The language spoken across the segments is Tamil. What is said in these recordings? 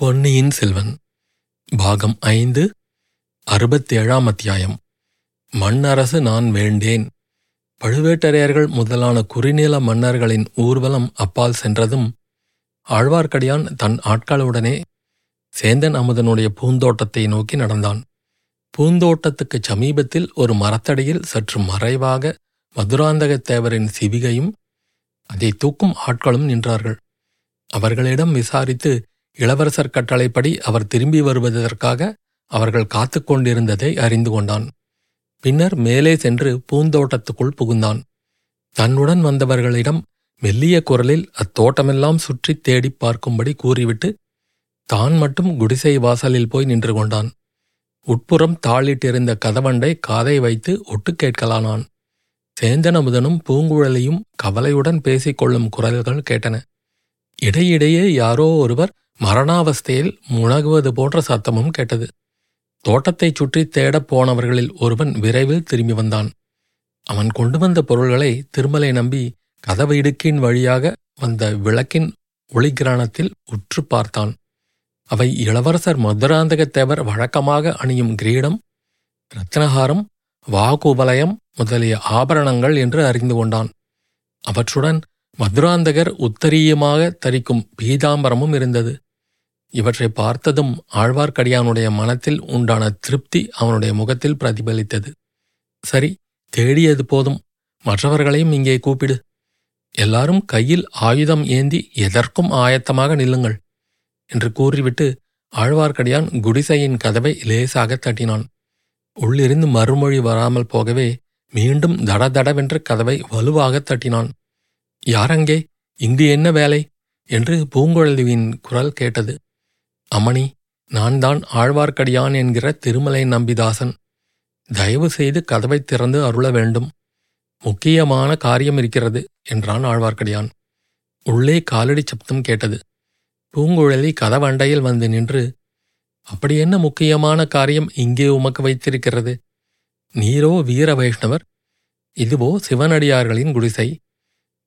பொன்னியின் செல்வன் பாகம் ஐந்து அறுபத்தேழாம் அத்தியாயம். மண்ணரசு நான் வேண்டேன். பழுவேட்டரையர்கள் முதலான குறுநில மன்னர்களின் ஊர்வலம் அப்பால் சென்றதும் ஆழ்வார்க்கடியான் தன் ஆட்களுடனே சேந்தன் அமுதனுடைய பூந்தோட்டத்தை நோக்கி நடந்தான். பூந்தோட்டத்துக்குச் சமீபத்தில் ஒரு மரத்தடியில் சற்று மறைவாக மதுராந்தகத் தேவரின் சிவிகையும் அதை தூக்கும் ஆட்களும் நின்றார்கள். அவர்களிடம் விசாரித்து இளவரசர் கட்டளைப்படி அவர் திரும்பி வருவதற்காக அவர்கள் காத்து கொண்டிருந்ததை அறிந்து கொண்டான். பின்னர் மேலே சென்று பூந்தோட்டத்துக்குள் புகுந்தான். தன்னுடன் வந்தவர்களிடம் மெல்லிய குரலில் அத்தோட்டமெல்லாம் சுற்றித் தேடிப் பார்க்கும்படி கூறிவிட்டு தான் மட்டும் குடிசை வாசலில் போய் நின்று கொண்டான். உட்புறம் தாளிட்டிருந்த கதவண்டை காதை வைத்து ஒட்டு கேட்கலானான். சேந்தனமுதனும் பூங்குழலியும் கவலையுடன் பேசிக் கொள்ளும் குரல்கள் கேட்டன. இடையிடையே யாரோ ஒருவர் மரணாவஸ்தையில் முழகுவது போன்ற சத்தமும் கேட்டது. தோட்டத்தைச் சுற்றி தேடப் போனவர்களில் ஒருவன் விரைவில் திரும்பி வந்தான். அவன் கொண்டு வந்த பொருள்களை திருமலை நம்பி கதவு இடுக்கின் வழியாக வந்த விளக்கின் ஒளிகிரணத்தில் உற்று பார்த்தான். அவை இளவரசர் மதுராந்தகத்தேவர் வழக்கமாக அணியும் கிரீடம் ரத்னஹாரம் வாகுபலயம் முதலிய ஆபரணங்கள் என்று அறிந்து கொண்டான். அவற்றுடன் மதுராந்தகர் உத்தரீயமாக தரிக்கும் பீதாம்பரமும் இருந்தது. இவற்றை பார்த்ததும் ஆழ்வார்க்கடியானுடைய மனத்தில் உண்டான திருப்தி அவனுடைய முகத்தில் பிரதிபலித்தது. சரி தேடியது போதும். மற்றவர்களையும் இங்கே கூப்பிடு. எல்லாரும் கையில் ஆயுதம் ஏந்தி எதற்கும் ஆயத்தமாக நில்லுங்கள் என்று கூறிவிட்டு ஆழ்வார்க்கடியான் குடிசையின் கதவை லேசாக தட்டினான். உள்ளிருந்து மறுமொழி வராமல் போகவே மீண்டும் தடதடவென்று கதவை வலுவாக தட்டினான். யாரங்கே இங்கு என்ன வேலை? என்று பூங்குழலியின் குரல் கேட்டது. அமணி நான் தான் ஆழ்வார்க்கடியான் என்கிற திருமலை நம்பிதாசன். தயவு செய்து கதவை திறந்து அருள வேண்டும். முக்கியமான காரியம் இருக்கிறது என்றான் ஆழ்வார்க்கடியான். உள்ளே காலடி சப்தம் கேட்டது. பூங்குழலி கதவண்டையில் வந்து நின்று அப்படி என்ன முக்கியமான காரியம் இங்கே உமக்கு வைத்திருக்கிறது? நீரோ வீர வைஷ்ணவர்? இதுவோ சிவனடியார்களின் குடிசை.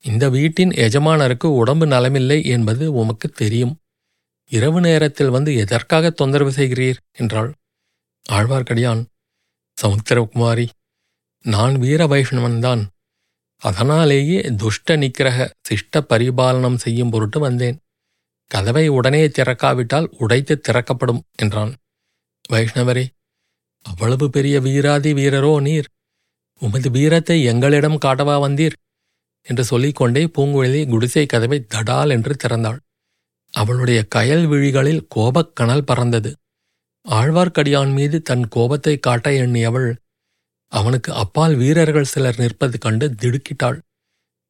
இந்த வீட்டின் எஜமானருக்கு உடம்பு நலமில்லை என்பது உமக்கு தெரியும். இரவு நேரத்தில் வந்து எதற்காக தொந்தரவு செய்கிறீர்? என்றாள். ஆழ்வார்க்கடியான் சமுத்திரகுமாரி நான் வீர வைஷ்ணவன்தான் அதனாலேயே துஷ்ட நிக்கிரக சிஷ்ட பரிபாலனம் செய்யும் பொருட்டு வந்தேன். கதவை உடனே திறக்காவிட்டால் உடைத்து திறக்கப்படும் என்றான். வைஷ்ணவரே அவ்வளவு பெரிய வீராதி வீரரோ நீர். உமது வீரத்தை எங்களிடம் காட்டவா வந்தீர்? என்று சொல்லிக்கொண்டே பூங்குழலி குடிசை கதவை தடால் என்று திறந்தாள். அவளுடைய கயல் விழிகளில் கோபக்கனல் பறந்தது. ஆழ்வார்க்கடியான் மீது தன் கோபத்தை காட்ட எண்ணியவள் அவனுக்கு அப்பால் வீரர்கள் சிலர் நிற்பது கண்டு திடுக்கிட்டாள்.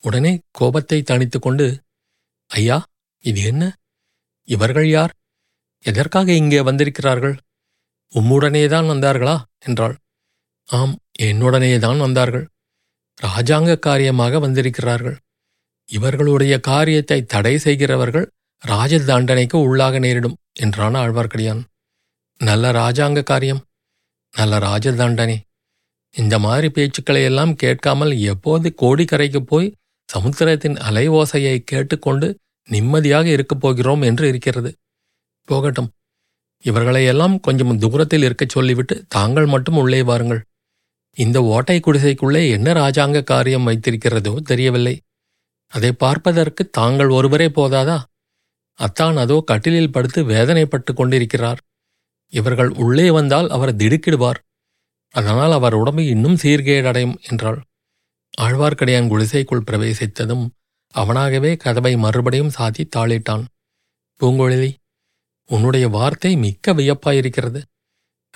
உடனே கோபத்தை தணித்து கொண்டு ஐயா இது என்ன? இவர்கள் யார்? எதற்காக இங்கே வந்திருக்கிறார்கள்? உம்முடனேதான் வந்தார்களா? என்றாள். ஆம் என்னுடனேதான் வந்தார்கள். ராஜாங்க காரியமாக வந்திருக்கிறார்கள். இவர்களுடைய காரியத்தை தடை செய்கிறவர்கள் ராஜ தண்டனைக்கு உள்ளாக நேரிடும் என்றான் ஆழ்வார்க்கடியான். நல்ல ராஜாங்க காரியம் நல்ல ராஜ தண்டனை. இந்த மாதிரி பேச்சுக்களை எல்லாம் கேட்காமல் எப்போது கோடிக்கரைக்கு போய் சமுத்திரத்தின் அலை ஓசையை கேட்டுக்கொண்டு நிம்மதியாக இருக்கப் போகிறோம் என்று இருக்கிறது. போகட்டும் இவர்களையெல்லாம் கொஞ்சம் தூரத்தில் இருக்கச் சொல்லிவிட்டு தாங்கள் மட்டும் உள்ளே வாருங்கள். இந்த ஓட்டை குடிசைக்குள்ளே என்ன ராஜாங்க காரியம் வைத்திருக்கிறதோ தெரியவில்லை. அதை பார்ப்பதற்கு தாங்கள் ஒருவரே போதாதா? அத்தான் அதோ கட்டிலில் படுத்து வேதனைப்பட்டு கொண்டிருக்கிறார். இவர்கள் உள்ளே வந்தால் அவர் திடுக்கிடுவார். அதனால் அவர் உடம்பு இன்னும் சீர்கேடடையும் என்றாள். ஆழ்வார்க்கடியான் குடிசைக்குள் பிரவேசித்ததும் அவனாகவே கதவை மறுபடியும் சாத்தி தாளிட்டான். பூங்குழலி உன்னுடைய வார்த்தை மிக்க வியப்பாயிருக்கிறது.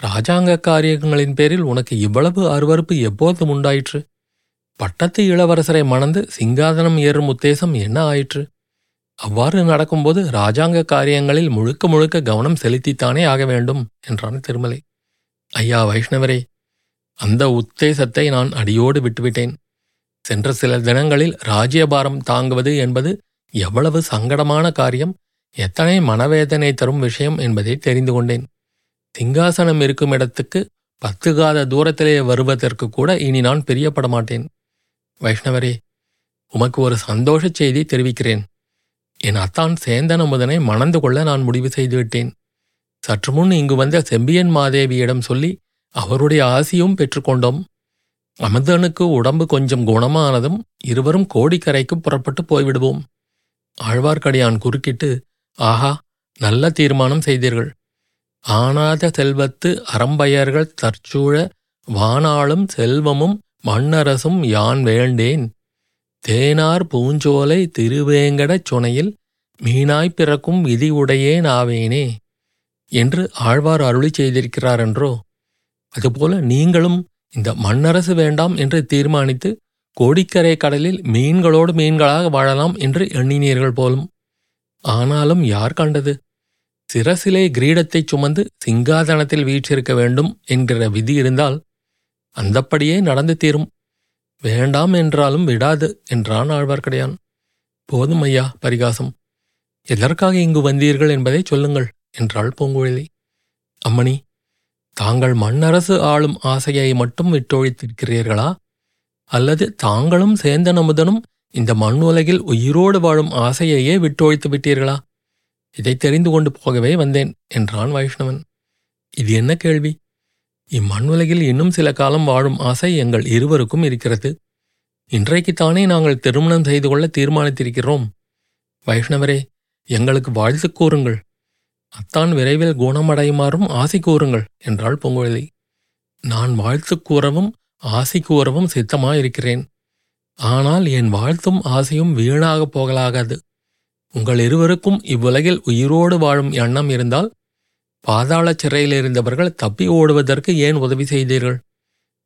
ராஜாங்க காரியங்களின் பேரில் உனக்கு இவ்வளவு அருவறுப்பு எப்போது உண்டாயிற்று. பட்டத்து இளவரசரை மணந்து சிங்காதனம் ஏறும் உத்தேசம் என்ன ஆயிற்று? அவ்வாறு நடக்கும்போது ராஜாங்க காரியங்களில் முழுக்க முழுக்க கவனம் செலுத்தித்தானே ஆக வேண்டும் என்றான் திருமலை. ஐயா வைஷ்ணவரே அந்த உத்தேசத்தை நான் அடியோடு விட்டுவிட்டேன். சென்ற சில தினங்களில் ராஜ்யபாரம் தாங்குவது என்பது எவ்வளவு சங்கடமான காரியம் எத்தனை மனவேதனை தரும் விஷயம் என்பதை தெரிந்து கொண்டேன். சிங்காசனம் இருக்கும் இடத்துக்கு பத்து காத தூரத்திலே வருவதற்கு கூட இனி நான் பிரியப்பட மாட்டேன் வைஷ்ணவரே உமக்கு ஒரு சந்தோஷச் செய்தி தெரிவிக்கிறேன். என் அத்தான் சேந்தன் அமுதனை மணந்து கொள்ள நான் முடிவு செய்துவிட்டேன். சற்று முன் இங்கு வந்த செம்பியன் மாதேவியிடம் சொல்லி அவருடைய ஆசியும் பெற்றுக்கொண்டோம் அமுதனுக்கு உடம்பு கொஞ்சம் குணமானதும் இருவரும் கோடிக்கரைக்கு புறப்பட்டு போய்விடுவோம். ஆழ்வார்க்கடியான் குறுக்கிட்டு ஆஹா நல்ல தீர்மானம் செய்தீர்கள். ஆனாத செல்வத்து அறம்பயர்கள் தற்சூழ வானாளும் செல்வமும் மண்ணரசும் யான் வேண்டேன். தேனார் பூஞ்சோலை திருவேங்கடச் சுனையில் மீனாய்ப் பிறக்கும் விதி உடையேன் ஆவேனே என்று ஆழ்வார் அருளி செய்திருக்கிறார் என்றோ அதுபோல நீங்களும் இந்த மண்ணரசு வேண்டாம் என்று தீர்மானித்து கோடிக்கரை கடலில் மீன்களோடு மீன்களாக வாழலாம் என்று எண்ணினீர்கள் போலும். ஆனாலும் யார் கண்டது? சிரசிலே கிரீடத்தைச் சுமந்து சிங்காதனத்தில் வீற்றிருக்க வேண்டும் என்கிற விதி இருந்தால் அந்தப்படியே நடந்து தீரும். வேண்டாம் என்றாலும் விடாது என்றான் ஆழ்வார்க்கடையான். போதும் ஐயா பரிகாசம். எதற்காக இங்கு வந்தீர்கள் என்பதை சொல்லுங்கள் என்றாள் பூங்குழலி. அம்மணி தாங்கள் மண்ணரசு ஆளும் ஆசையை மட்டும் விட்டொழித்திருக்கிறீர்களா? அல்லது தாங்களும் சேந்தன் அமுதனும் இந்த மண் உலகில் உயிரோடு வாழும் ஆசையையே விட்டொழித்து விட்டீர்களா? இதை தெரிந்து கொண்டு போகவே வந்தேன் என்றான் வைஷ்ணவன். இது என்ன கேள்வி? இம்மண் உலகில் இன்னும் சில காலம் வாழும் ஆசை எங்கள் இருவருக்கும் இருக்கிறது. இன்றைக்குத்தானே நாங்கள் திருமணம் செய்து கொள்ள தீர்மானித்திருக்கிறோம். வைஷ்ணவரே எங்களுக்கு வாழ்த்து கூறுங்கள். அத்தான் விரைவில் குணமடையுமாறும் ஆசி கூறுங்கள் என்றாள் பொங்குழலி. நான் வாழ்த்து கூறவும் ஆசி கூறவும் சித்தமாயிருக்கிறேன். ஆனால் என் வாழ்த்தும் ஆசையும் வீணாகப் போகலாகாது. உங்கள் இருவருக்கும் இவ்வுலகில் உயிரோடு வாழும் எண்ணம் இருந்தால் பாதாளச் சிறையில் இருந்தவர்கள் தப்பி ஓடுவதற்கு ஏன் உதவி செய்தீர்கள்?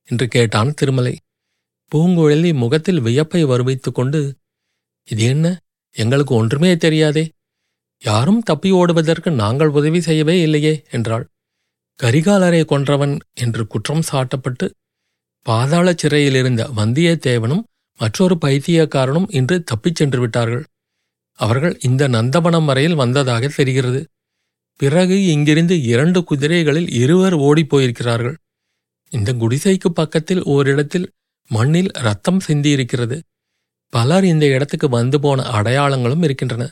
என்று கேட்டான் திருமலை. பூங்குழலி முகத்தில் வியப்பை வருவித்துக் கொண்டு இது என்ன? எங்களுக்கு ஒன்றுமே தெரியாதே. யாரும் தப்பி ஓடுவதற்கு நாங்கள் உதவி செய்யவே இல்லையே என்றாள். கரிகாலரை கொன்றவன் என்று குற்றம் சாட்டப்பட்டு பாதாளச் சிறையில் இருந்த வந்தியத்தேவனும் மற்றொரு பைத்தியக்காரனும் இன்று தப்பிச் சென்று விட்டார்கள். அவர்கள் இந்த நந்தவனம் வரையில் வந்ததாக தெரிகிறது. பிறகு இங்கிருந்து இரண்டு குதிரைகளில் இருவர் ஓடிப் போயிருக்கிறார்கள் இந்த குடிசைக்கு பக்கத்தில் ஓரிடத்தில் மண்ணில் ரத்தம் சிந்தியிருக்கிறது. பலர் இந்த இடத்துக்கு வந்து போன அடையாளங்களும் இருக்கின்றன.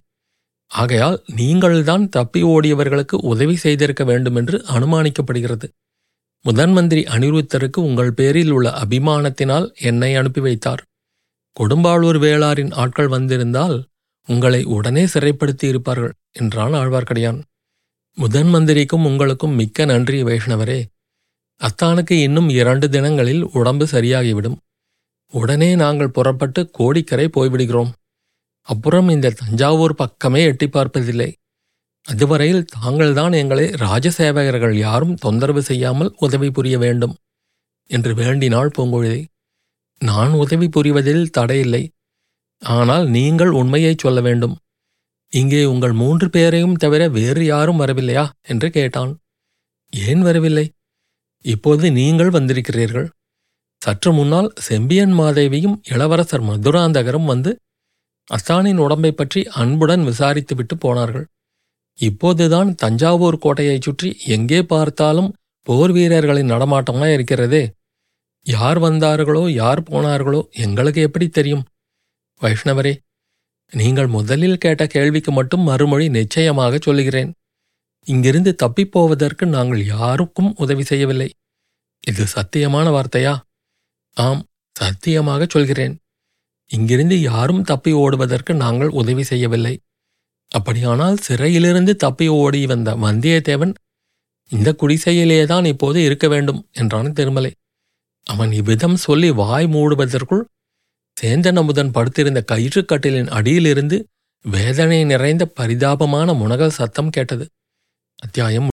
ஆகையால் நீங்கள்தான் தப்பி ஓடியவர்களுக்கு உதவி செய்திருக்க வேண்டுமென்று அனுமானிக்கப்படுகிறது. முதன் மந்திரி அனிருத்தருக்கு உங்கள் பேரில் உள்ள அபிமானத்தினால் என்னை அனுப்பி வைத்தார். கொடும்பாளூர் வேளாரின் ஆட்கள் வந்திருந்தால் உங்களை உடனே சிறைப்படுத்தி இருப்பார்கள் என்றான் ஆழ்வார்க்கடியான். முதன் மந்திரிக்கும் உங்களுக்கும் மிக்க நன்றி வைஷ்ணவரே. அத்தானுக்கு இன்னும் இரண்டு தினங்களில் உடம்பு சரியாகிவிடும். உடனே நாங்கள் புறப்பட்டு கோடிக்கரை போய்விடுகிறோம். அப்புறம் இந்த தஞ்சாவூர் பக்கமே எட்டி பார்ப்பதில்லை. அதுவரையில் தாங்கள்தான் எங்களை ராஜசேவகர்கள் யாரும் தொந்தரவு செய்யாமல் உதவி புரிய வேண்டும் என்று வேண்டினாள் பூங்குழலி. நான் உதவி புரிவதில் தடையில்லை. ஆனால் நீங்கள் உண்மையைச் சொல்ல வேண்டும். இங்கே உங்கள் மூன்று பேரையும் தவிர வேறு யாரும் வரவில்லையா? என்று கேட்டான். ஏன் வரவில்லை? இப்போது நீங்கள் வந்திருக்கிறீர்கள். சற்று முன்னால் செம்பியன் மாதேவியும் இளவரசர் மதுராந்தகரும் வந்து அஸ்தானின் உடம்பை பற்றி அன்புடன் விசாரித்துவிட்டு போனார்கள். இப்போதுதான் தஞ்சாவூர் கோட்டையைச் சுற்றி எங்கே பார்த்தாலும் போர் வீரர்களின் நடமாட்டமாய் இருக்கிறதே. யார் வந்தார்களோ யார் போனார்களோ எங்களுக்கு எப்படி தெரியும்? வைஷ்ணவரே நீங்கள் முதலில் கேட்ட கேள்விக்கு மட்டும் மறுமொழி நிச்சயமாக சொல்லுகிறேன். இங்கிருந்து தப்பிப்போவதற்கு நாங்கள் யாருக்கும் உதவி செய்யவில்லை. இது சத்தியமான வார்த்தையா? ஆம் சத்தியமாக சொல்கிறேன். இங்கிருந்து யாரும் தப்பி ஓடுவதற்கு நாங்கள் உதவி செய்யவில்லை. அப்படியானால் சிறையிலிருந்து தப்பி ஓடி வந்த வந்தியத்தேவன் இந்த குடிசையிலேதான் இப்போது இருக்க வேண்டும் என்றான் திருமலை. அவன் இவ்விதம் சொல்லி வாய் மூடுவதற்குள் சேந்தன் அமுதன் படுத்திருந்த கயிற்றுக்கட்டிலின் அடியிலிருந்து வேதனை நிறைந்த பரிதாபமான முனகல் சத்தம் கேட்டது. அத்தியாயம்